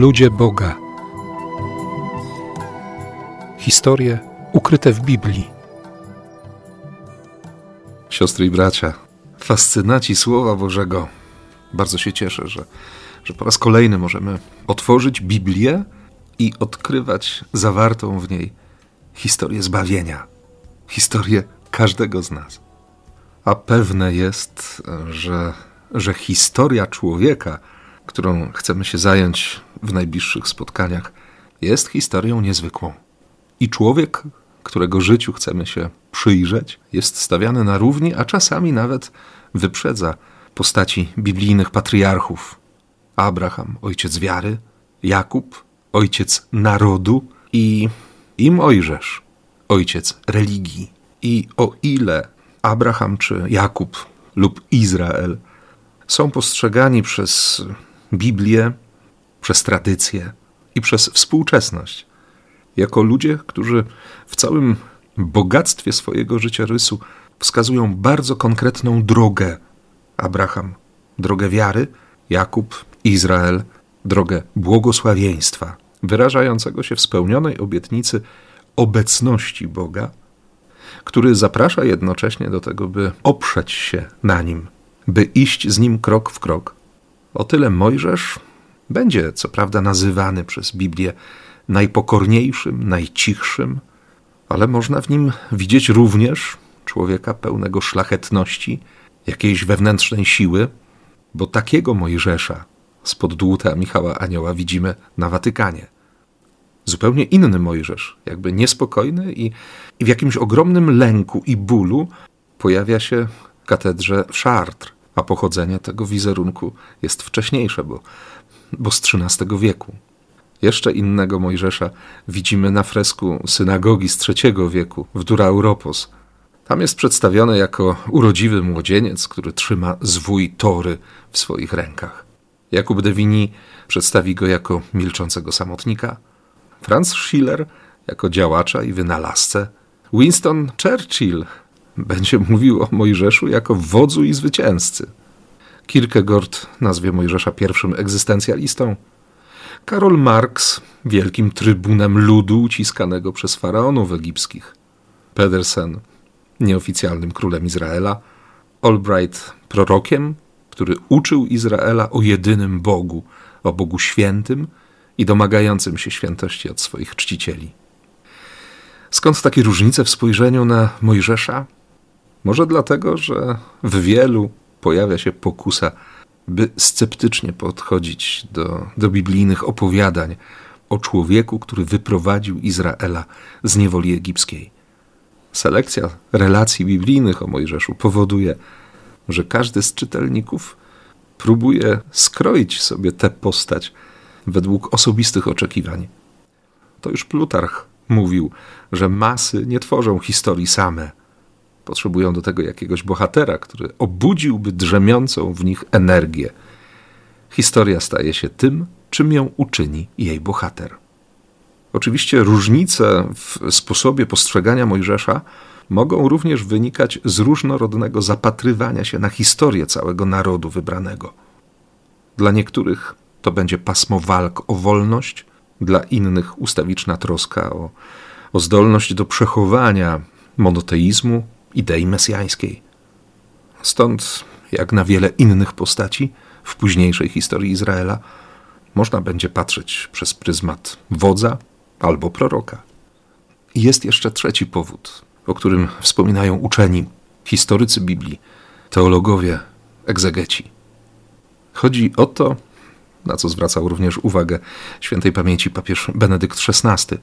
Ludzie Boga. Historie ukryte w Biblii. Siostry i bracia, fascynaci Słowa Bożego. Bardzo się cieszę, że, że po raz kolejny możemy otworzyć Biblię i odkrywać zawartą w niej historię zbawienia, historię każdego z nas. A pewne jest, że, że historia człowieka, którą chcemy się zająć w najbliższych spotkaniach, jest historią niezwykłą. I człowiek, którego życiu chcemy się przyjrzeć, jest stawiany na równi, a czasami nawet wyprzedza postaci biblijnych patriarchów. Abraham, ojciec wiary, Jakub, ojciec narodu i, i Mojżesz, ojciec religii. I o ile Abraham czy Jakub lub Izrael są postrzegani przez Biblię, przez tradycję i przez współczesność jako ludzie, którzy w całym bogactwie swojego życiorysu wskazują bardzo konkretną drogę. Abraham, drogę wiary, Jakub, Izrael, drogę błogosławieństwa, wyrażającego się w spełnionej obietnicy obecności Boga, który zaprasza jednocześnie do tego, by oprzeć się na nim, by iść z nim krok w krok. O tyle Mojżesz będzie, co prawda, nazywany przez Biblię najpokorniejszym, najcichszym, ale można w nim widzieć również człowieka pełnego szlachetności, jakiejś wewnętrznej siły, bo takiego Mojżesza spod dłuta Michała Anioła widzimy na Watykanie. Zupełnie inny Mojżesz, jakby niespokojny i, i w jakimś ogromnym lęku i bólu pojawia się w katedrze w Chartres, a pochodzenie tego wizerunku jest wcześniejsze, bo, bo z XIII wieku. Jeszcze innego Mojżesza widzimy na fresku synagogi z III wieku w Dura Europos. Tam jest przedstawiony jako urodziwy młodzieniec, który trzyma zwój tory w swoich rękach. Jakub de Vigny przedstawi go jako milczącego samotnika, Franz Schiller jako działacza i wynalazcę, Winston Churchill będzie mówił o Mojżeszu jako wodzu i zwycięzcy. Kierkegaard nazwie Mojżesza pierwszym egzystencjalistą, Karol Marx wielkim trybunem ludu uciskanego przez faraonów egipskich, Pedersen nieoficjalnym królem Izraela, Albright prorokiem, który uczył Izraela o jedynym Bogu, o Bogu świętym i domagającym się świętości od swoich czcicieli. Skąd takie różnice w spojrzeniu na Mojżesza? Może dlatego, że w wielu pojawia się pokusa by sceptycznie podchodzić do, do biblijnych opowiadań o człowieku, który wyprowadził Izraela z niewoli egipskiej. Selekcja relacji biblijnych o Mojżeszu powoduje, że każdy z czytelników próbuje skroić sobie tę postać według osobistych oczekiwań. To już Plutarch mówił, że masy nie tworzą historii same, Potrzebują do tego jakiegoś bohatera, który obudziłby drzemiącą w nich energię. Historia staje się tym, czym ją uczyni jej bohater. Oczywiście różnice w sposobie postrzegania Mojżesza mogą również wynikać z różnorodnego zapatrywania się na historię całego narodu wybranego. Dla niektórych to będzie pasmo walk o wolność, dla innych ustawiczna troska o, o zdolność do przechowania monoteizmu, idei mesjańskiej. Stąd, jak na wiele innych postaci w późniejszej historii Izraela, można będzie patrzeć przez pryzmat wodza albo proroka. I jest jeszcze trzeci powód, o którym wspominają uczeni, historycy Biblii, teologowie, egzegeci. Chodzi o to, na co zwracał również uwagę świętej pamięci papież Benedykt XVI,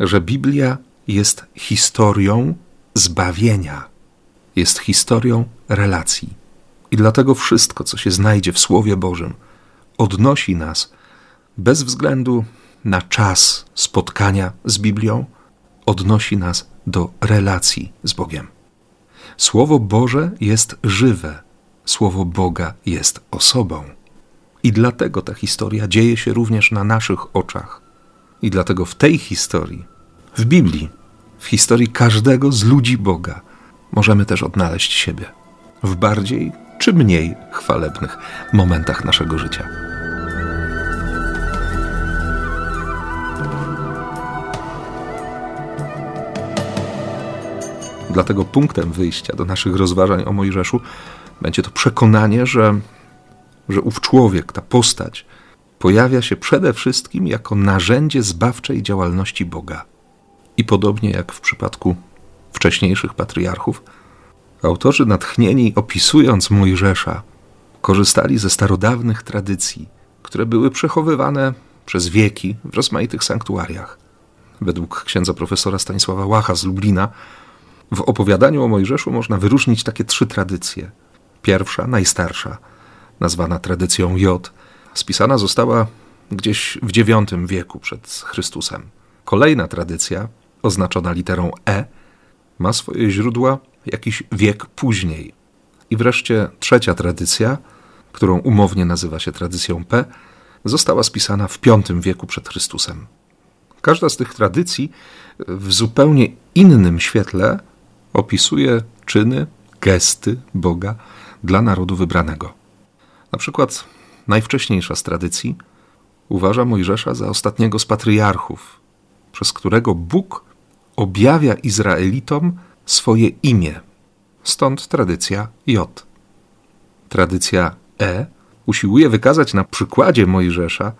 że Biblia jest historią zbawienia jest historią relacji. I dlatego wszystko, co się znajdzie w Słowie Bożym, odnosi nas bez względu na czas spotkania z Biblią, odnosi nas do relacji z Bogiem. Słowo Boże jest żywe, Słowo Boga jest osobą. I dlatego ta historia dzieje się również na naszych oczach. I dlatego w tej historii, w Biblii, w historii każdego z ludzi Boga możemy też odnaleźć siebie w bardziej czy mniej chwalebnych momentach naszego życia. Dlatego punktem wyjścia do naszych rozważań o Mojżeszu będzie to przekonanie, że, że ów człowiek, ta postać, pojawia się przede wszystkim jako narzędzie zbawczej działalności Boga. I podobnie jak w przypadku wcześniejszych patriarchów, autorzy natchnieni opisując Mojżesza, korzystali ze starodawnych tradycji, które były przechowywane przez wieki w rozmaitych sanktuariach. Według księdza profesora Stanisława Łacha z Lublina, w opowiadaniu o Mojżeszu można wyróżnić takie trzy tradycje. Pierwsza, najstarsza, nazwana tradycją J, spisana została gdzieś w IX wieku przed Chrystusem. Kolejna tradycja, oznaczona literą E, ma swoje źródła jakiś wiek później. I wreszcie trzecia tradycja, którą umownie nazywa się tradycją P, została spisana w V wieku przed Chrystusem. Każda z tych tradycji w zupełnie innym świetle opisuje czyny, gesty Boga dla narodu wybranego. Na przykład najwcześniejsza z tradycji uważa Mojżesza za ostatniego z patriarchów, przez którego Bóg objawia Izraelitom swoje imię. Stąd tradycja J. Tradycja E usiłuje wykazać na przykładzie Mojżesza,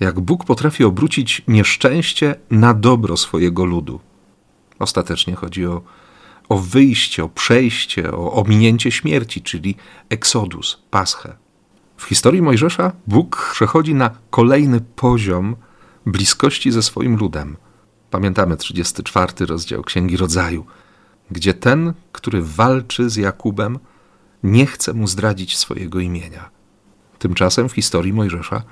jak Bóg potrafi obrócić nieszczęście na dobro swojego ludu. Ostatecznie chodzi o, o wyjście, o przejście, o ominięcie śmierci, czyli eksodus, paschę. W historii Mojżesza Bóg przechodzi na kolejny poziom bliskości ze swoim ludem. Pamiętamy 34 rozdział Księgi Rodzaju, gdzie ten, który walczy z Jakubem, nie chce mu zdradzić swojego imienia. Tymczasem w historii Mojżesza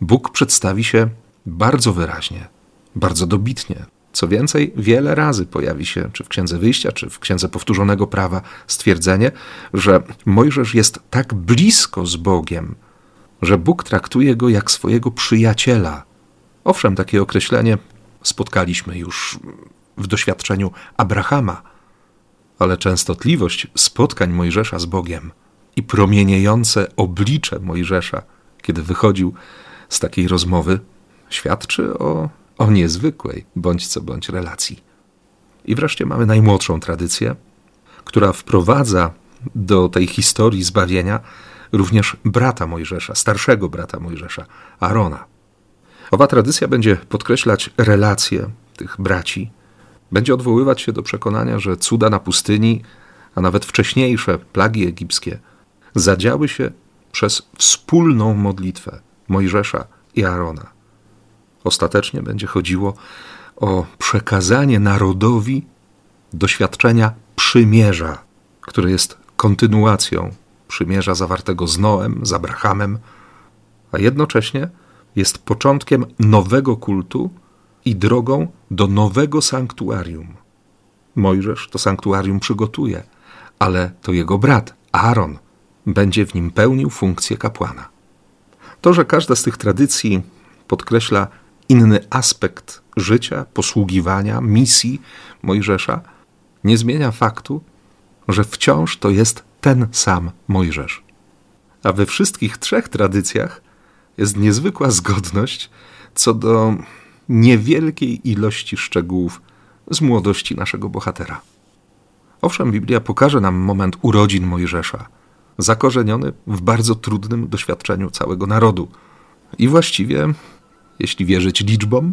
Bóg przedstawi się bardzo wyraźnie, bardzo dobitnie. Co więcej, wiele razy pojawi się, czy w Księdze Wyjścia, czy w Księdze Powtórzonego Prawa, stwierdzenie, że Mojżesz jest tak blisko z Bogiem, że Bóg traktuje go jak swojego przyjaciela. Owszem, takie określenie spotkaliśmy już w doświadczeniu Abrahama, ale częstotliwość spotkań Mojżesza z Bogiem i promieniejące oblicze Mojżesza, kiedy wychodził z takiej rozmowy, świadczy o, o niezwykłej bądź co bądź relacji. I wreszcie mamy najmłodszą tradycję, która wprowadza do tej historii zbawienia również brata Mojżesza, starszego brata Mojżesza, Arona. Owa tradycja będzie podkreślać relacje tych braci, będzie odwoływać się do przekonania, że cuda na pustyni, a nawet wcześniejsze plagi egipskie, zadziały się przez wspólną modlitwę Mojżesza i Aarona. Ostatecznie będzie chodziło o przekazanie narodowi doświadczenia przymierza, które jest kontynuacją przymierza zawartego z Noem, z Abrahamem, a jednocześnie jest początkiem nowego kultu i drogą do nowego sanktuarium. Mojżesz to sanktuarium przygotuje, ale to jego brat, Aaron, będzie w nim pełnił funkcję kapłana. To, że każda z tych tradycji podkreśla inny aspekt życia, posługiwania, misji Mojżesza, nie zmienia faktu, że wciąż to jest ten sam Mojżesz. A we wszystkich trzech tradycjach jest niezwykła zgodność co do niewielkiej ilości szczegółów z młodości naszego bohatera. Owszem, Biblia pokaże nam moment urodzin Mojżesza, zakorzeniony w bardzo trudnym doświadczeniu całego narodu. I właściwie, jeśli wierzyć liczbom,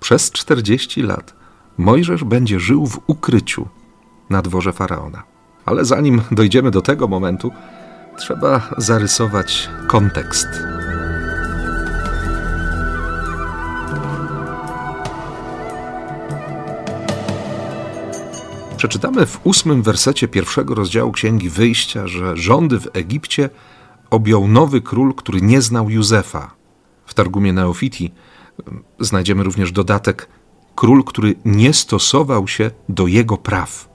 przez 40 lat Mojżesz będzie żył w ukryciu na dworze faraona. Ale zanim dojdziemy do tego momentu, trzeba zarysować kontekst. Przeczytamy w ósmym wersecie pierwszego rozdziału Księgi Wyjścia, że rządy w Egipcie objął nowy król, który nie znał Józefa. W Targumie Neofiti znajdziemy również dodatek król, który nie stosował się do jego praw.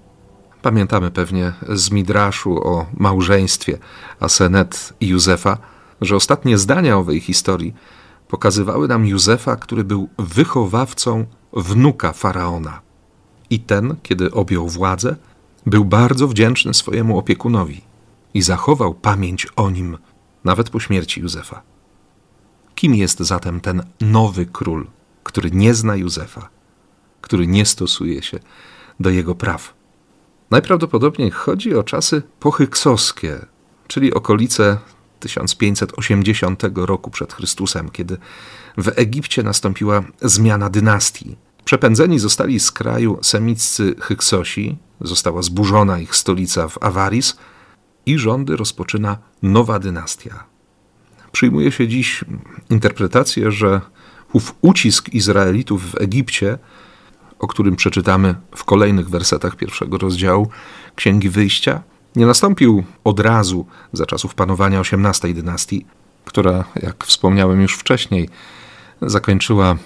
Pamiętamy pewnie z Midraszu o małżeństwie Asenet i Józefa, że ostatnie zdania owej historii pokazywały nam Józefa, który był wychowawcą wnuka faraona. I ten, kiedy objął władzę, był bardzo wdzięczny swojemu opiekunowi i zachował pamięć o nim nawet po śmierci Józefa. Kim jest zatem ten nowy król, który nie zna Józefa, który nie stosuje się do jego praw? Najprawdopodobniej chodzi o czasy pohyksowskie, czyli okolice 1580 roku przed Chrystusem, kiedy w Egipcie nastąpiła zmiana dynastii. Przepędzeni zostali z kraju semiccy Hyksosi, została zburzona ich stolica w Awaris i rządy rozpoczyna nowa dynastia. Przyjmuje się dziś interpretację, że ów ucisk Izraelitów w Egipcie, o którym przeczytamy w kolejnych wersetach pierwszego rozdziału Księgi Wyjścia, nie nastąpił od razu za czasów panowania XVIII dynastii, która, jak wspomniałem już wcześniej, zakończyła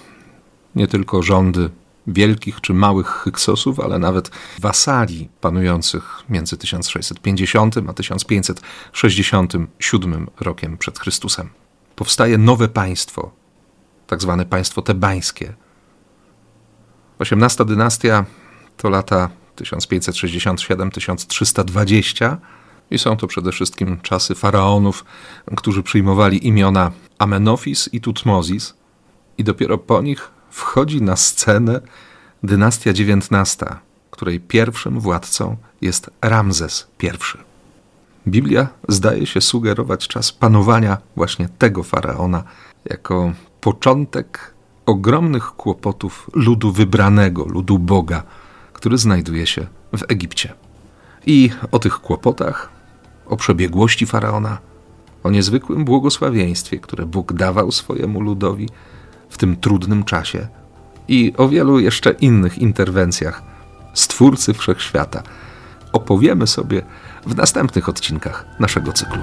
nie tylko rządy wielkich czy małych Hyksosów, ale nawet wasali panujących między 1650 a 1567 rokiem przed Chrystusem. Powstaje nowe państwo, tak zwane państwo tebańskie. XVIII dynastia to lata 1567-1320 i są to przede wszystkim czasy faraonów, którzy przyjmowali imiona Amenofis i Tutmozis i dopiero po nich wchodzi na scenę dynastia XIX, której pierwszym władcą jest Ramzes I. Biblia zdaje się sugerować czas panowania właśnie tego faraona jako początek ogromnych kłopotów ludu wybranego, ludu Boga, który znajduje się w Egipcie. I o tych kłopotach, o przebiegłości faraona, o niezwykłym błogosławieństwie, które Bóg dawał swojemu ludowi w tym trudnym czasie i o wielu jeszcze innych interwencjach Stwórcy Wszechświata opowiemy sobie w następnych odcinkach naszego cyklu.